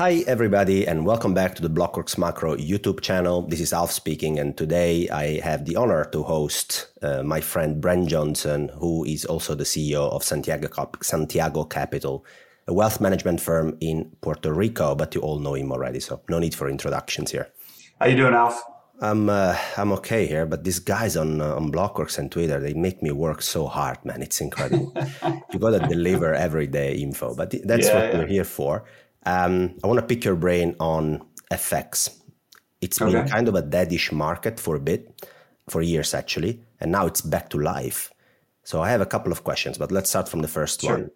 Hi, everybody, and welcome back to the Blockworks Macro YouTube channel. This is Alf speaking, and today I have the honor to host uh, my friend Brent Johnson, who is also the CEO of Santiago, Santiago Capital, a wealth management firm in Puerto Rico. But you all know him already, so no need for introductions here. How you doing, Alf? I'm uh, I'm okay here, but these guys on uh, on Blockworks and Twitter they make me work so hard, man. It's incredible. you got to deliver everyday info, but that's yeah, what yeah. we're here for. Um, I want to pick your brain on FX. It's okay. been kind of a deadish market for a bit, for years actually, and now it's back to life. So I have a couple of questions, but let's start from the first sure. one.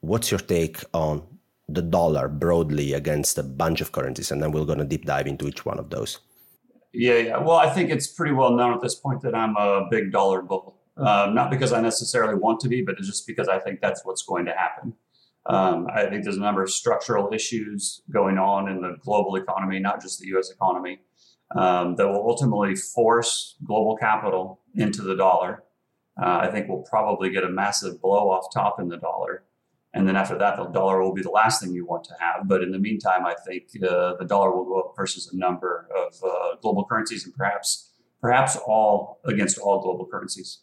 What's your take on the dollar broadly against a bunch of currencies, and then we're going to deep dive into each one of those. Yeah, yeah. Well, I think it's pretty well known at this point that I'm a big dollar bull. Um, not because I necessarily want to be, but it's just because I think that's what's going to happen. Um, I think there's a number of structural issues going on in the global economy, not just the U.S. economy, um, that will ultimately force global capital into the dollar. Uh, I think we'll probably get a massive blow off top in the dollar. And then after that, the dollar will be the last thing you want to have. But in the meantime, I think uh, the dollar will go up versus a number of uh, global currencies and perhaps perhaps all against all global currencies.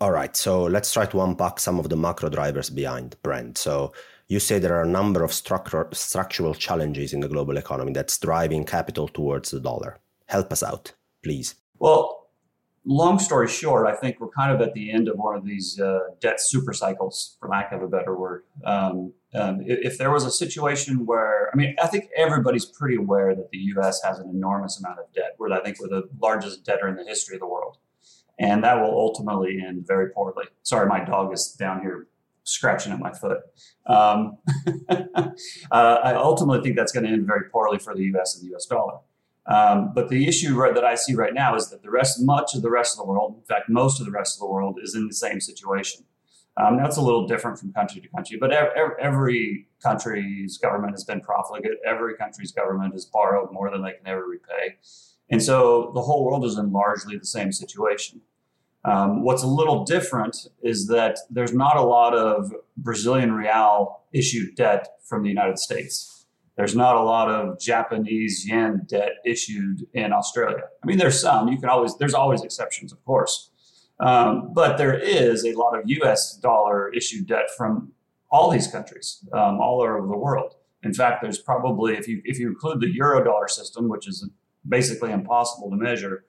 All right. So let's try to unpack some of the macro drivers behind Brent. So you say there are a number of structural structural challenges in the global economy that's driving capital towards the dollar. Help us out, please. Well, long story short, I think we're kind of at the end of one of these uh, debt super cycles, for lack of a better word. Um, um, if, if, there was a situation where, I mean, I think everybody's pretty aware that the U.S. has an enormous amount of debt. We're, I think, we're the largest debtor in the history of the world, and that will ultimately end very poorly. Sorry, my dog is down here scratching at my foot. Um, uh, I ultimately think that's going to end very poorly for the U.S. and the U.S. dollar. Um, but the issue that I see right now is that the rest, much of the rest of the world, in fact, most of the rest of the world, is in the same situation. Um, that's a little different from country to country, but every country's government has been profligate. Every country's government has borrowed more than they can ever repay. And so the whole world is in largely the same situation. Um, what's a little different is that there's not a lot of Brazilian real issued debt from the United States. There's not a lot of Japanese yen debt issued in Australia. I mean, there's some. You can always there's always exceptions, of course, um, but there is a lot of U.S. dollar issued debt from all these countries, um, all over the world. In fact, there's probably if you if you include the euro dollar system, which is basically impossible to measure,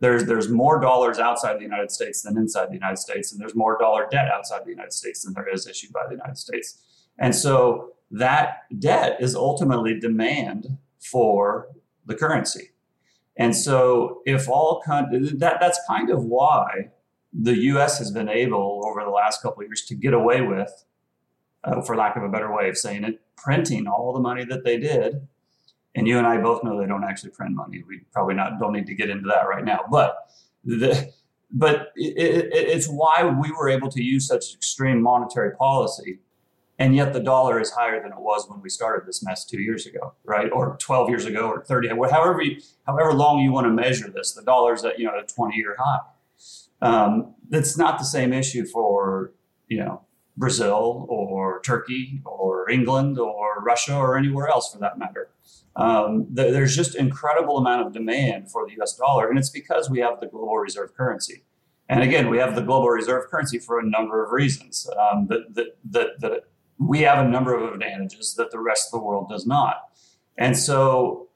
there's there's more dollars outside the United States than inside the United States, and there's more dollar debt outside the United States than there is issued by the United States. And so that debt is ultimately demand for the currency. And so, if all that that's kind of why the U.S. has been able over the last couple of years to get away with, uh, for lack of a better way of saying it, printing all the money that they did. And you and I both know they don't actually print money. We probably not don't need to get into that right now, but the but it, it, it's why we were able to use such extreme monetary policy and yet the dollar is higher than it was when we started this mess two years ago, right? Or 12 years ago, or 30, however, you, however long you want to measure this, the dollar's at you know a 20 year high. Um, that's not the same issue for you know Brazil or Turkey or England or Russia or anywhere else for that matter. Um, there's just incredible amount of demand for the U.S. dollar, and it's because we have the global reserve currency. And again, we have the global reserve currency for a number of reasons um, that, that, that, that we have a number of advantages that the rest of the world does not. And so,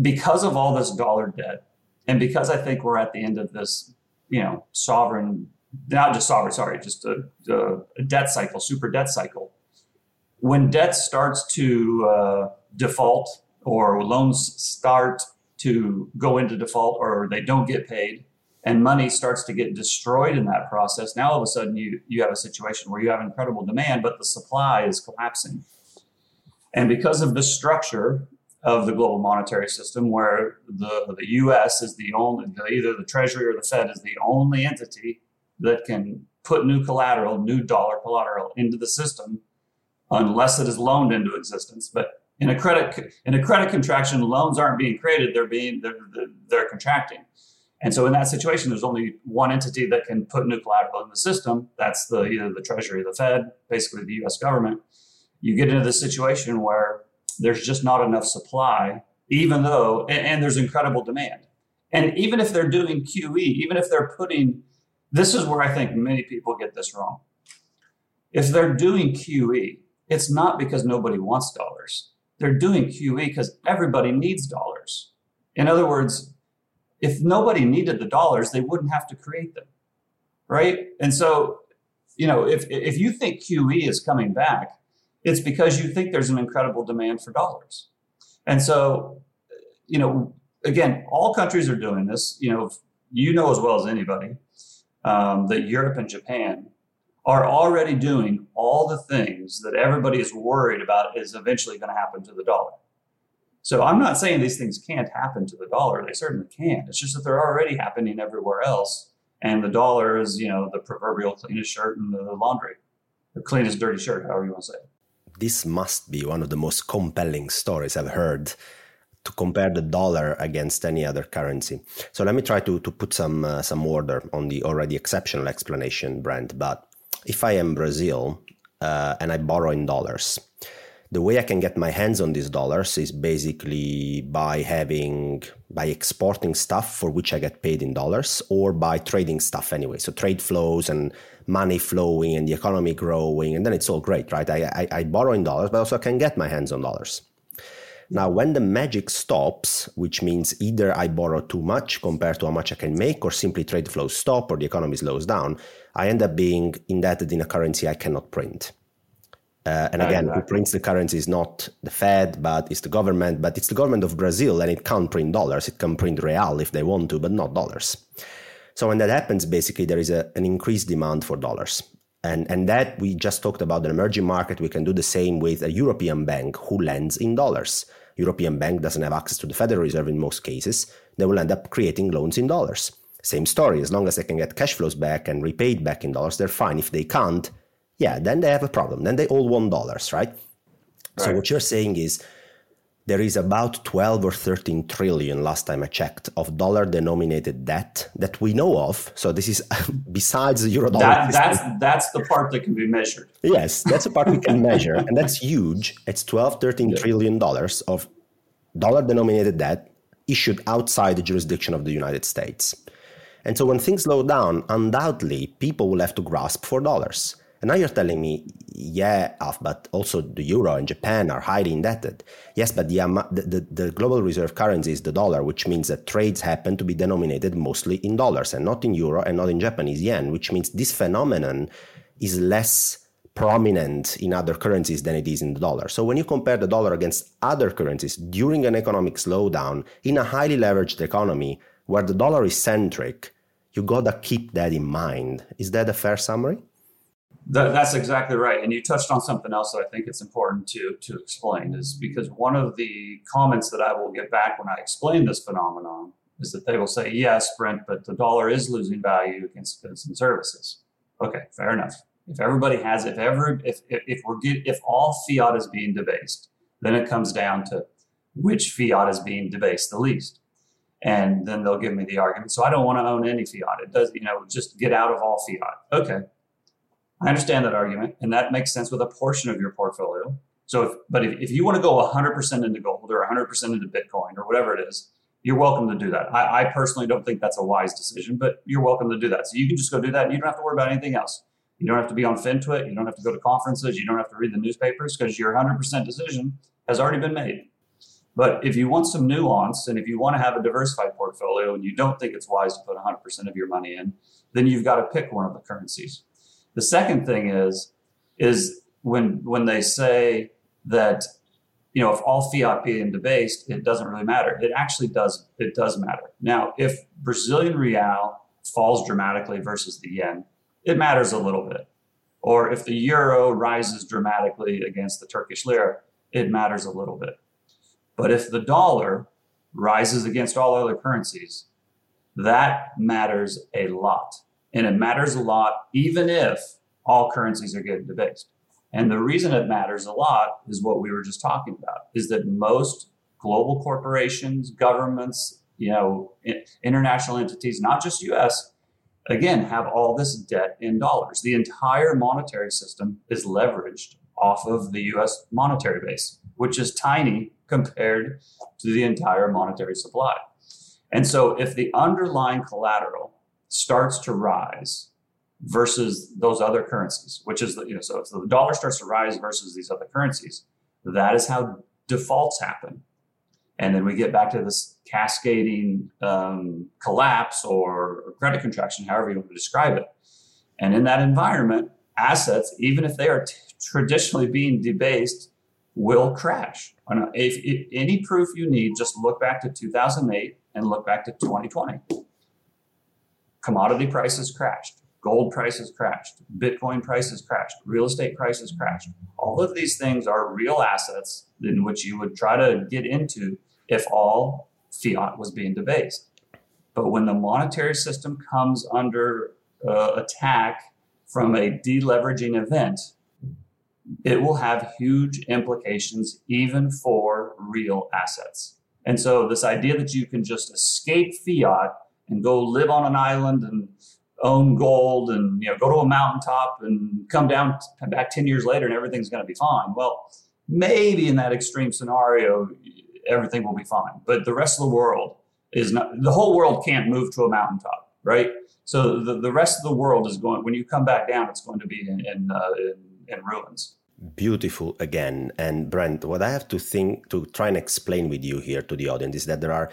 because of all this dollar debt, and because I think we're at the end of this, you know, sovereign, not just sovereign, sorry, just a, a debt cycle, super debt cycle. When debt starts to uh, default or loans start to go into default or they don't get paid, and money starts to get destroyed in that process, now all of a sudden you, you have a situation where you have incredible demand, but the supply is collapsing. And because of the structure of the global monetary system, where the, the US is the only, either the Treasury or the Fed is the only entity that can put new collateral, new dollar collateral into the system, unless it is loaned into existence. But in a credit in a credit contraction, loans aren't being created; they're being they're, they're contracting. And so in that situation, there's only one entity that can put new collateral in the system. That's the either the Treasury, the Fed, basically the U.S. government. You get into the situation where there's just not enough supply, even though, and, and there's incredible demand. And even if they're doing QE, even if they're putting, this is where I think many people get this wrong. If they're doing QE, it's not because nobody wants dollars. They're doing QE because everybody needs dollars. In other words, if nobody needed the dollars, they wouldn't have to create them. Right. And so, you know, if, if you think QE is coming back, it's because you think there's an incredible demand for dollars. And so, you know, again, all countries are doing this. You know, you know as well as anybody um, that Europe and Japan are already doing all the things that everybody is worried about is eventually going to happen to the dollar. So I'm not saying these things can't happen to the dollar. They certainly can. It's just that they're already happening everywhere else. And the dollar is, you know, the proverbial cleanest shirt in the laundry, the cleanest dirty shirt, however you want to say it. This must be one of the most compelling stories I've heard to compare the dollar against any other currency. So let me try to, to put some uh, some order on the already exceptional explanation, Brent. But if I am Brazil uh, and I borrow in dollars, the way I can get my hands on these dollars is basically by having by exporting stuff for which I get paid in dollars or by trading stuff anyway. So trade flows and money flowing and the economy growing, and then it's all great, right? I, I, I borrow in dollars, but also I can get my hands on dollars. Now, when the magic stops, which means either I borrow too much compared to how much I can make, or simply trade flows stop, or the economy slows down, I end up being indebted in a currency I cannot print. Uh, and again, exactly. who prints the currency is not the Fed, but it's the government. But it's the government of Brazil, and it can't print dollars. It can print real if they want to, but not dollars. So when that happens, basically there is a, an increased demand for dollars. And, and that we just talked about an emerging market. We can do the same with a European bank who lends in dollars. European bank doesn't have access to the Federal Reserve in most cases, they will end up creating loans in dollars. Same story, as long as they can get cash flows back and repaid back in dollars, they're fine. If they can't, yeah, then they have a problem. Then they all want dollars, right? right? So what you're saying is there is about 12 or 13 trillion last time I checked of dollar denominated debt that we know of. So this is besides the euro dollar. That, that's that's the part that can be measured. Yes, that's the part we can measure and that's huge. It's 12 13 yeah. trillion dollars of dollar denominated debt issued outside the jurisdiction of the United States. And so when things slow down, undoubtedly people will have to grasp for dollars. And now you're telling me, yeah, but also the euro and Japan are highly indebted. Yes, but the, the, the, global reserve currency is the dollar, which means that trades happen to be denominated mostly in dollars and not in euro and not in Japanese yen, which means this phenomenon is less prominent in other currencies than it is in the dollar. So when you compare the dollar against other currencies during an economic slowdown in a highly leveraged economy where the dollar is centric, you gotta keep that in mind. Is that a fair summary? That, that's exactly right. And you touched on something else that I think it's important to, to explain is because one of the comments that I will get back when I explain this phenomenon is that they will say, yes, Brent, but the dollar is losing value against goods and services. Okay, fair enough. If everybody has, if ever, if, if, if we're get, if all fiat is being debased, then it comes down to which fiat is being debased the least. And then they'll give me the argument. So I don't want to own any fiat. It does, you know, just get out of all fiat. Okay, I understand that argument, and that makes sense with a portion of your portfolio. So, if, but if, if you want to go 100% into gold or 100% into Bitcoin or whatever it is, you're welcome to do that. I, I, personally don't think that's a wise decision, but you're welcome to do that. So you can just go do that, and you don't have to worry about anything else. You don't have to be on FinTwit. You don't have to go to conferences. You don't have to read the newspapers because your 100% decision has already been made. But if you want some nuance and if you want to have a diversified portfolio and you don't think it's wise to put 100% of your money in, then you've got to pick one of the currencies. The second thing is is when when they say that you know if all fiat being debased, it doesn't really matter. It actually does. It does matter. Now, if Brazilian real falls dramatically versus the yen, it matters a little bit. Or if the euro rises dramatically against the Turkish lira, it matters a little bit. But if the dollar rises against all other currencies, that matters a lot. And it matters a lot, even if all currencies are getting debased. And the reason it matters a lot is what we were just talking about is that most global corporations, governments, you know, international entities, not just US, again, have all this debt in dollars. The entire monetary system is leveraged off of the US monetary base, which is tiny compared to the entire monetary supply. And so if the underlying collateral starts to rise versus those other currencies, which is the, you know, so if the dollar starts to rise versus these other currencies, that is how defaults happen. And then we get back to this cascading um, collapse or, or credit contraction, however you want to describe it. And in that environment, assets, even if they are t- traditionally being debased, will crash. If, if, any proof you need, just look back to 2008 and look back to 2020. Commodity prices crashed, gold prices crashed, Bitcoin prices crashed, real estate prices crashed. All of these things are real assets in which you would try to get into if all fiat was being debased. But when the monetary system comes under uh, attack from a deleveraging event, it will have huge implications even for real assets. And so, this idea that you can just escape fiat and go live on an island and own gold and you know go to a mountaintop and come down back 10 years later and everything's going to be fine well maybe in that extreme scenario everything will be fine but the rest of the world is not the whole world can't move to a mountaintop right so the, the rest of the world is going, when you come back down, it's going to be in, in, uh, in, in ruins. Beautiful again. And Brent, what I have to think, to try and explain with you here to the audience is that there are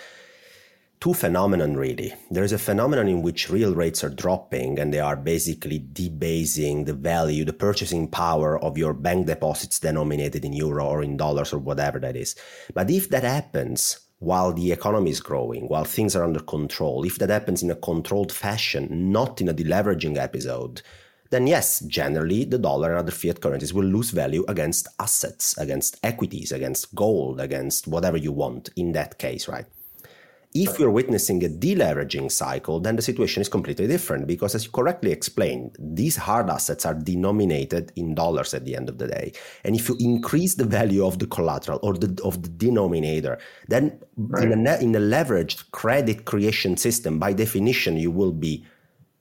two phenomenon really there is a phenomenon in which real rates are dropping and they are basically debasing the value the purchasing power of your bank deposits denominated in euro or in dollars or whatever that is but if that happens while the economy is growing, while things are under control, if that happens in a controlled fashion, not in a deleveraging episode, then yes, generally the dollar and other fiat currencies will lose value against assets, against equities, against gold, against whatever you want in that case, right? If we're witnessing a deleveraging cycle, then the situation is completely different because, as you correctly explained, these hard assets are denominated in dollars at the end of the day. And if you increase the value of the collateral or the, of the denominator, then right. in, a, in a leveraged credit creation system, by definition, you will be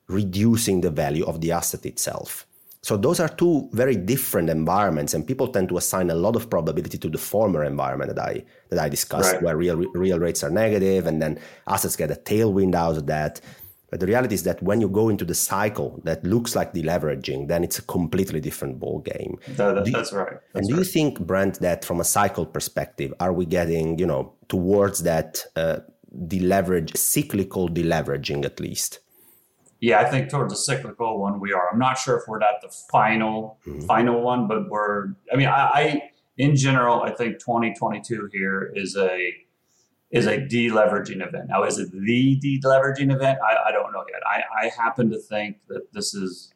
reducing the value of the asset itself. So those are two very different environments, and people tend to assign a lot of probability to the former environment that I that I discussed, right. where real real rates are negative, and then assets get a tailwind out of that. But the reality is that when you go into the cycle that looks like deleveraging, then it's a completely different ball game. That, you, that's right. That's and do right. you think, Brent, that from a cycle perspective, are we getting, you know, towards that uh, deleverage, cyclical deleveraging at least? Yeah, I think towards a cyclical one we are. I'm not sure if we're at the final mm-hmm. final one, but we're. I mean, I, I, in general, I think 2022 here is a is a deleveraging event. Now, is it the deleveraging event? I, I don't know yet. I, I happen to think that this is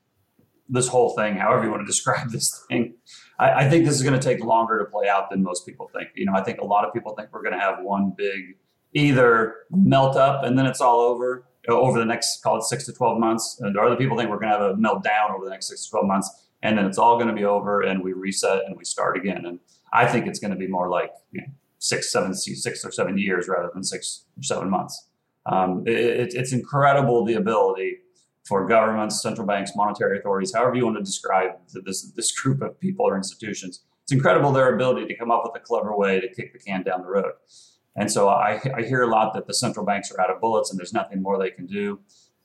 this whole thing, however you want to describe this thing. I, I think this is going to take longer to play out than most people think. You know, I think a lot of people think we're going to have one big either melt up and then it's all over over the next, call it six to 12 months. And other people think we're going to have a meltdown over the next six to 12 months. And then it's all going to be over and we reset and we start again. And I think it's going to be more like you know, six, seven, six or seven years rather than six or seven months. Um, it, it's incredible the ability for governments, central banks, monetary authorities, however you want to describe this, this group of people or institutions. It's incredible their ability to come up with a clever way to kick the can down the road. And so I, I hear a lot that the central banks are out of bullets and there's nothing more they can do.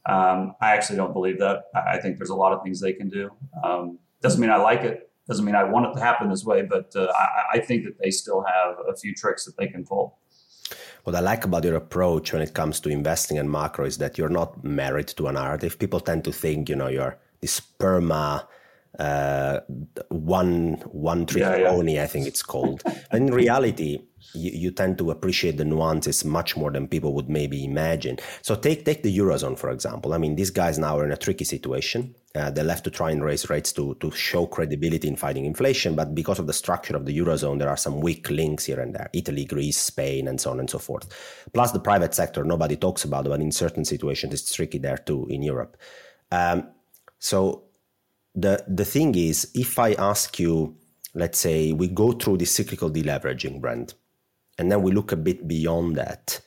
Um, I actually don't believe that. I think there's a lot of things they can do. Um, doesn't mean I like it. Doesn't mean I want it to happen this way, but uh, I, I, think that they still have a few tricks that they can pull. What I like about your approach when it comes to investing and macro is that you're not married to a narrative. People tend to think, you know, you're this perma uh, one one trick yeah, yeah. pony, I think it's called. in reality, you, you, tend to appreciate the nuances much more than people would maybe imagine. So take take the eurozone for example. I mean, these guys now are in a tricky situation. Uh, they left to try and raise rates to to show credibility in fighting inflation, but because of the structure of the eurozone, there are some weak links here and there: Italy, Greece, Spain, and so on and so forth. Plus, the private sector nobody talks about, but in certain situations it's tricky there too in Europe. Um, so the the thing is, if I ask you, let's say we go through this cyclical deleveraging, Brent, and then we look a bit beyond that.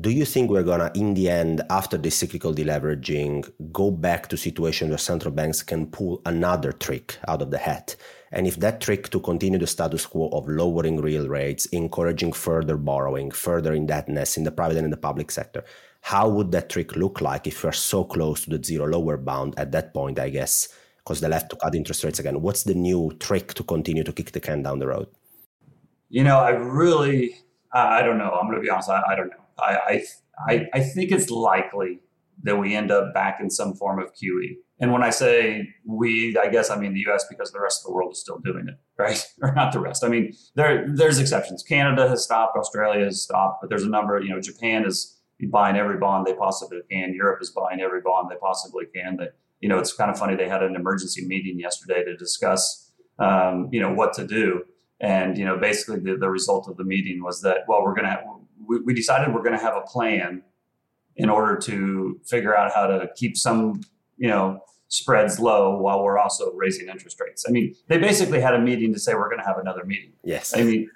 Do you think we're gonna, in the end, after this cyclical deleveraging, go back to situation where central banks can pull another trick out of the hat And if that trick to continue the status quo of lowering real rates, encouraging further borrowing, further indebtedness in the private and in the public sector, how would that trick look like if we're so close to the zero lower bound at that point, I guess, because the left to cut interest rates again? What's the new trick to continue to kick the can down the road? You know, I really, I don't know. I'm going to be honest. I, I don't know. I, I, I think it's likely that we end up back in some form of QE. And when I say we, I guess I mean the US because the rest of the world is still doing it, right? or not the rest. I mean, there there's exceptions. Canada has stopped, Australia has stopped, but there's a number, you know, Japan is buying every bond they possibly can. Europe is buying every bond they possibly can. That you know, it's kind of funny. They had an emergency meeting yesterday to discuss, um, you know, what to do. And you know, basically, the, the result of the meeting was that well, we're gonna we, we decided we're gonna have a plan in order to figure out how to keep some you know spreads low while we're also raising interest rates. I mean, they basically had a meeting to say we're going to have another meeting. Yes. I mean,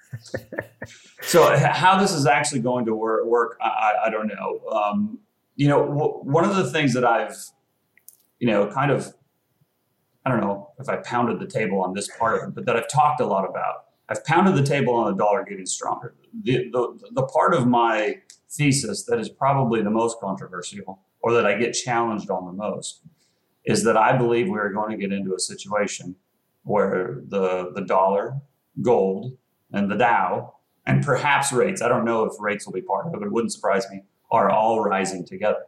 so how this is actually going to work, I, I don't know. Um, you know, w- one of the things that I've, you know, kind of, I don't know if I pounded the table on this part of it, but that I've talked a lot about. I've pounded the table on the dollar getting stronger. The, the, the part of my thesis that is probably the most controversial or that I get challenged on the most is that I believe we are going to get into a situation where the the dollar, gold, and the Dow, and perhaps rates, I don't know if rates will be part of it, but it wouldn't surprise me, are all rising together.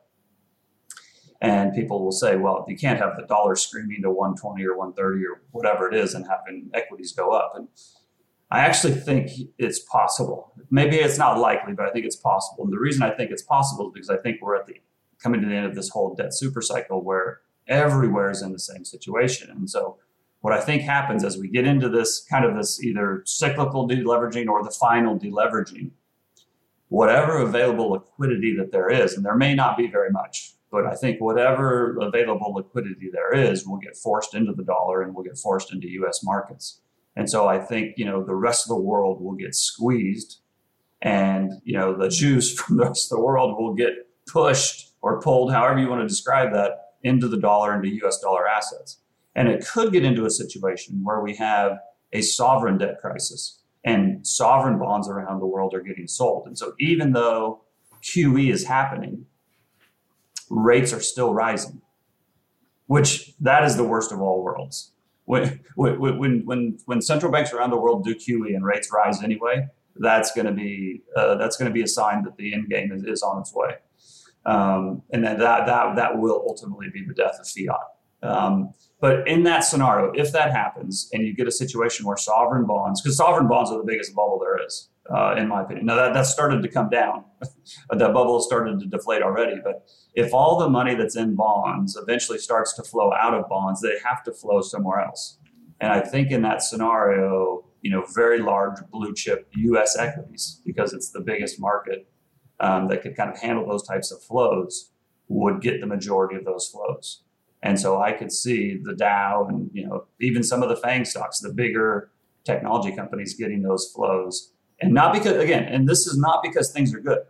And people will say, well, you can't have the dollar screaming to 120 or 130 or whatever it is and having equities go up. And I actually think it's possible. Maybe it's not likely, but I think it's possible. And the reason I think it's possible is because I think we're at the coming to the end of this whole debt super cycle where everywhere is in the same situation. And so what I think happens as we get into this kind of this either cyclical deleveraging or the final deleveraging, whatever available liquidity that there is, and there may not be very much, but I think whatever available liquidity there is will get forced into the dollar and will get forced into US markets. And so I think, you know, the rest of the world will get squeezed and, you know, the juice from the rest of the world will get pushed or pulled, however you want to describe that, into the dollar, into US dollar assets. And it could get into a situation where we have a sovereign debt crisis and sovereign bonds around the world are getting sold. And so even though QE is happening, rates are still rising, which that is the worst of all worlds. When, when, when, when central banks around the world do QE and rates rise anyway, that's going to be uh, that's going to be a sign that the end game is, is on its way. Um, and then that, that, that will ultimately be the death of fiat. Um, but in that scenario, if that happens and you get a situation where sovereign bonds, because sovereign bonds are the biggest bubble there is, uh, in my opinion. Now that, that started to come down. that bubble started to deflate already. But if all the money that's in bonds eventually starts to flow out of bonds, they have to flow somewhere else. And I think in that scenario, you know, very large blue chip US equities, because it's the biggest market, um, that could kind of handle those types of flows would get the majority of those flows. And so I could see the Dow and you know even some of the FANG stocks, the bigger technology companies getting those flows. And not because again, and this is not because things are good.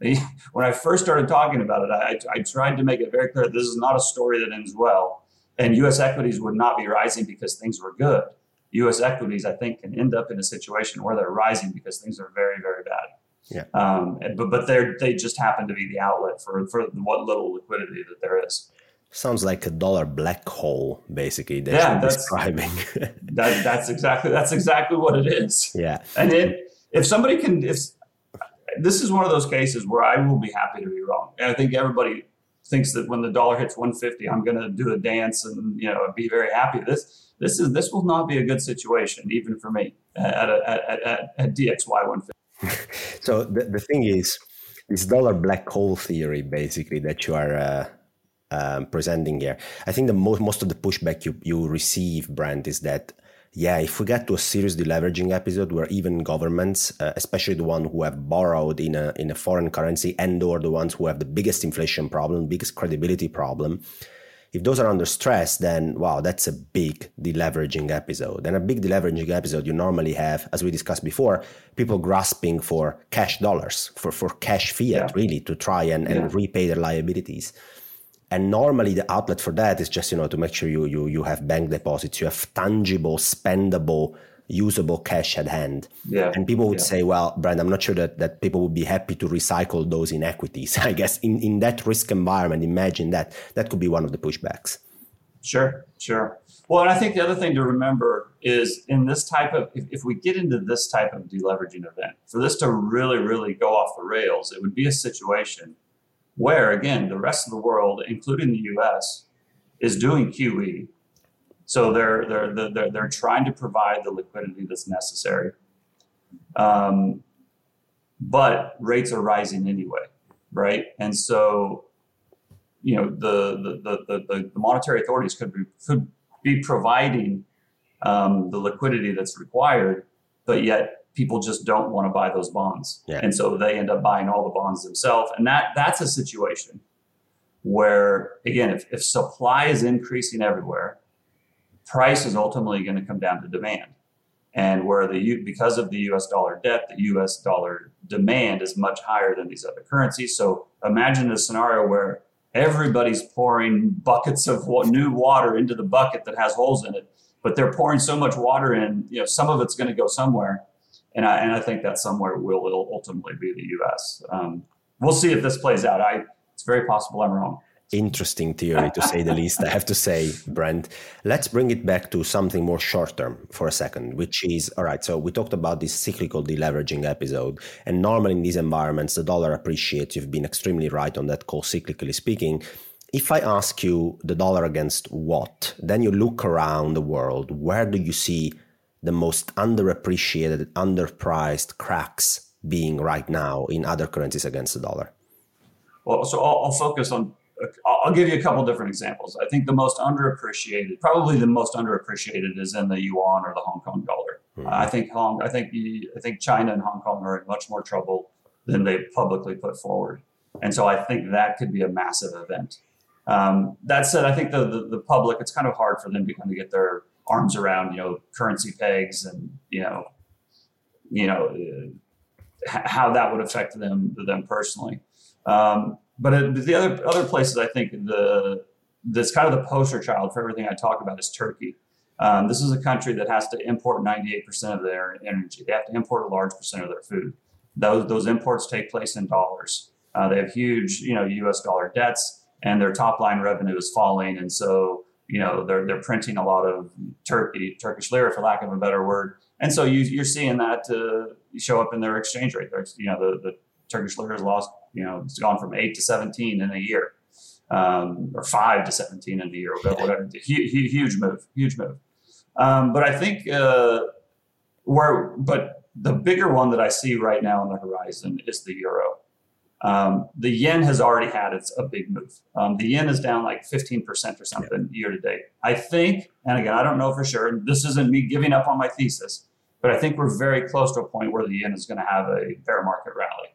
When I first started talking about it, I, I tried to make it very clear this is not a story that ends well. And US equities would not be rising because things were good. US equities, I think, can end up in a situation where they're rising because things are very, very bad. Yeah. Um, but but they they just happen to be the outlet for for what little liquidity that there is. Sounds like a dollar black hole, basically. That yeah, that's describing. that, that's exactly that's exactly what it is. Yeah. And it, if somebody can, if this is one of those cases where I will be happy to be wrong, and I think everybody thinks that when the dollar hits 150, I'm going to do a dance and you know be very happy. This this is this will not be a good situation, even for me at a, at, at, at DXY 150. so the, the thing is, this dollar black hole theory, basically, that you are uh, um, presenting here, I think the most most of the pushback you you receive, Brent, is that yeah, if we get to a serious deleveraging episode where even governments, uh, especially the one who have borrowed in a in a foreign currency and or the ones who have the biggest inflation problem, biggest credibility problem, if those are under stress, then wow, that's a big deleveraging episode. And a big deleveraging episode, you normally have, as we discussed before, people grasping for cash dollars, for, for cash fiat, yeah. really, to try and, and yeah. repay their liabilities. And normally the outlet for that is just, you know, to make sure you you you have bank deposits, you have tangible, spendable, usable cash at hand. Yeah. And people would yeah. say, well, Brent, I'm not sure that, that people would be happy to recycle those in equities. I guess in, in that risk environment, imagine that that could be one of the pushbacks. Sure, sure. Well, and I think the other thing to remember is in this type of, if, if, we get into this type of deleveraging event, for this to really, really go off the rails, it would be a situation where, again, the rest of the world, including the US, is doing QE. So they're, they're, they're, they're trying to provide the liquidity that's necessary. Um, but rates are rising anyway, right? And so you know the the, the, the, the monetary authorities could be could be providing um, the liquidity that's required, but yet people just don't want to buy those bonds, yeah. and so they end up buying all the bonds themselves, and that that's a situation where again, if, if supply is increasing everywhere, price is ultimately going to come down to demand. And where the because of the U.S. dollar debt, the U.S. dollar demand is much higher than these other currencies. So imagine a scenario where everybody's pouring buckets of new water into the bucket that has holes in it but they're pouring so much water in you know some of it's going to go somewhere and I, and I think that somewhere will ultimately be the us um, we'll see if this plays out i it's very possible i'm wrong interesting theory to say the least i have to say brent let's bring it back to something more short term for a second which is all right so we talked about this cyclical deleveraging episode and normally in these environments the dollar appreciates. You've been extremely right on that call cyclically speaking. If i ask you the dollar against what then you look around the world where do you see the most underappreciated underpriced cracks being right now in other currencies against the dollar? Well so i'll, I'll focus on I'll give you a couple different examples. I think the most underappreciated, probably the most underappreciated, is in the yuan or the Hong Kong dollar. Mm-hmm. I think Hong, I think I think China and Hong Kong are in much more trouble than they publicly put forward, and so I think that could be a massive event. Um, that said, I think the, the, the public, it's kind of hard for them to kind of get their arms around, you know, currency pegs and you know, you know, uh, how that would affect them them personally. Um, but the other other places I think the that's kind of the poster child for everything I talk about is Turkey. Um, this is a country that has to import 98% of their energy. They have to import a large percent of their food. Those those imports take place in dollars. Uh, they have huge, you know, U.S. dollar debts, and their top line revenue is falling, and so you know they're they're printing a lot of Turkey Turkish lira, for lack of a better word, and so you, you're seeing that uh, show up in their exchange rate. There's, you know, the, the Turkish lira has lost you know, it's gone from eight to 17 in a year, um, or five to 17 in a year, whatever. Huge, huge move, huge move. Um, but I think uh, where, but the bigger one that I see right now on the horizon is the euro. Um, the yen has already had its a big move. Um, the yen is down like 15% or something year to date. I think, and again, I don't know for sure, this isn't me giving up on my thesis, but I think we're very close to a point where the yen is going to have a bear market rally.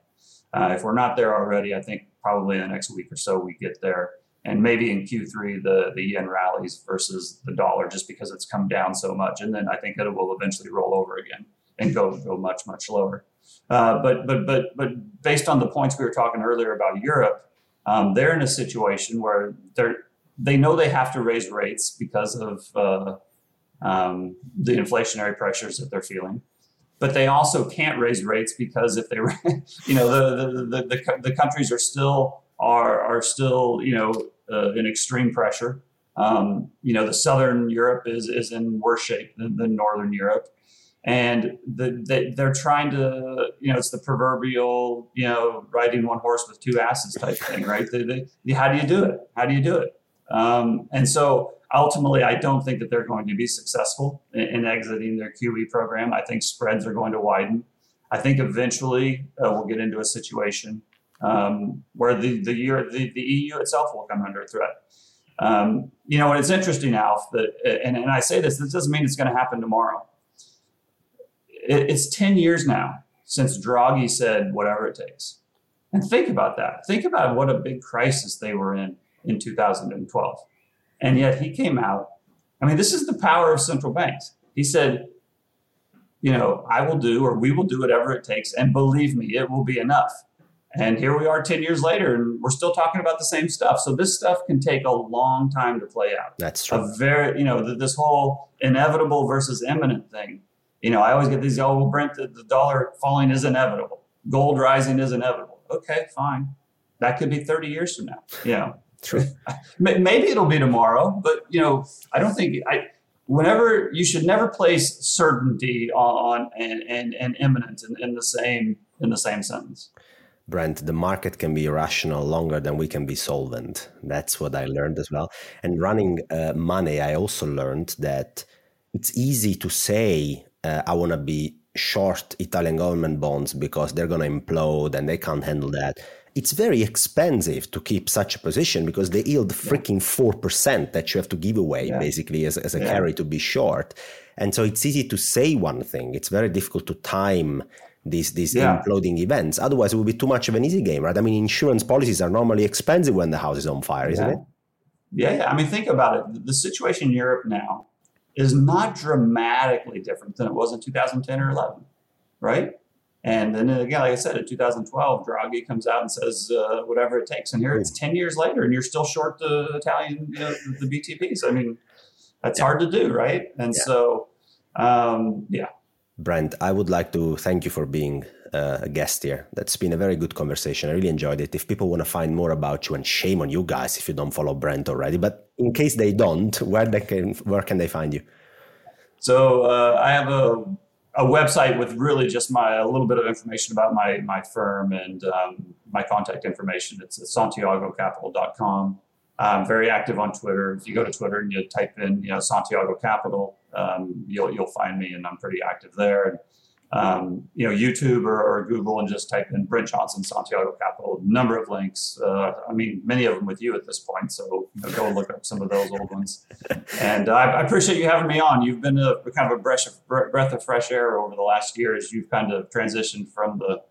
Uh, if we're not there already, I think probably in the next week or so we get there. And maybe in Q3, the, the yen rallies versus the dollar just because it's come down so much. And then I think it will eventually roll over again and go, go much, much lower. Uh, but, but, but, but based on the points we were talking earlier about Europe, um, they're in a situation where they're, they know they have to raise rates because of uh, um, the inflationary pressures that they're feeling but they also can't raise rates because if they, you know, the the, the, the, the countries are still are are still you know uh, in extreme pressure. Um, you know, the southern Europe is is in worse shape than, than northern Europe, and the, they, they're trying to you know it's the proverbial you know riding one horse with two asses type thing, right? They, they, how do you do it? How do you do it? Um, and so ultimately, I don't think that they're going to be successful in, in, exiting their QE program. I think spreads are going to widen. I think eventually uh, we'll get into a situation um, where the the, year, the the EU itself will come under threat. Um, you know, and it's interesting, Alf, that and, and I say this, this doesn't mean it's going to happen tomorrow. It, it's 10 years now since Draghi said whatever it takes. And think about that. Think about what a big crisis they were in in 2012. And yet he came out. I mean, this is the power of central banks. He said, you know, I will do or we will do whatever it takes. And believe me, it will be enough. And here we are 10 years later, and we're still talking about the same stuff. So this stuff can take a long time to play out. That's true. A very, you know, this whole inevitable versus imminent thing. You know, I always get these, oh, well, Brent, the, the dollar falling is inevitable. Gold rising is inevitable. Okay, fine. That could be 30 years from now. You know, true. Maybe it'll be tomorrow, but, you know, I don't think, I, whenever you should never place certainty on, and, and, and imminent in, in the same in the same sentence. Brent, the market can be irrational longer than we can be solvent. That's what I learned as well. And running uh, money, I also learned that it's easy to say, uh, I want to be short Italian government bonds because they're going to implode and they can't handle that. It's very expensive to keep such a position because they yield freaking 4% that you have to give away yeah. basically as, as a yeah. carry to be short. And so it's easy to say one thing. It's very difficult to time these these yeah. imploding events. Otherwise, it would be too much of an easy game, right? I mean, insurance policies are normally expensive when the house is on fire, isn't it? Yeah, yeah. I mean, think about it. The situation in Europe now is not dramatically different than it was in 2010 or 11, right? And then again, like I said, in 2012, Draghi comes out and says uh, whatever it takes, and here it's 10 years later, and you're still short the Italian, you know, the BTPs. I mean, that's yeah. hard to do, right? And so, um, yeah, Brent, I would like to thank you for being uh, a guest here. That's been a very good conversation. I really enjoyed it. If people want to find more about you, and shame on you guys if you don't follow Brent already, but in case they don't, where they can where can they find you? So uh, I have a a website with really just my a little bit of information about my my firm and um, my contact information. It's santiagocapital.com. I'm very active on Twitter. If you go to Twitter and you type in, you know, Santiago Capital, um, you'll you'll find me, and I'm pretty active there. And um, you know, YouTube or, or, Google, and just type in Brent Johnson Santiago Capital. Number of links. Uh, I mean, many of them with you at this point. So you know, go look up some of those old ones. And I, I, appreciate you having me on. You've been a, a kind of a breath of, breath of fresh air over the last year as you've kind of transitioned from the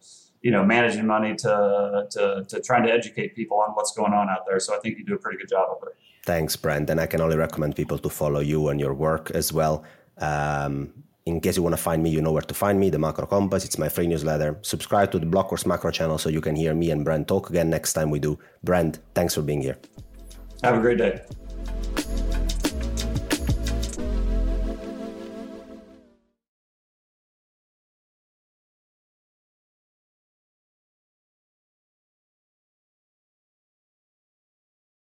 you know, managing money to, to, to trying to educate people on what's going on out there. So I think you do a pretty good job of it. Thanks, Brent. And I can only recommend people to follow you and your work as well. Um, in case you want to find me, you know where to find me, the Macro Compass. It's my free newsletter. Subscribe to the Blockworks Macro channel so you can hear me and Brent talk again next time we do. Brent, thanks for being here. Have a great day.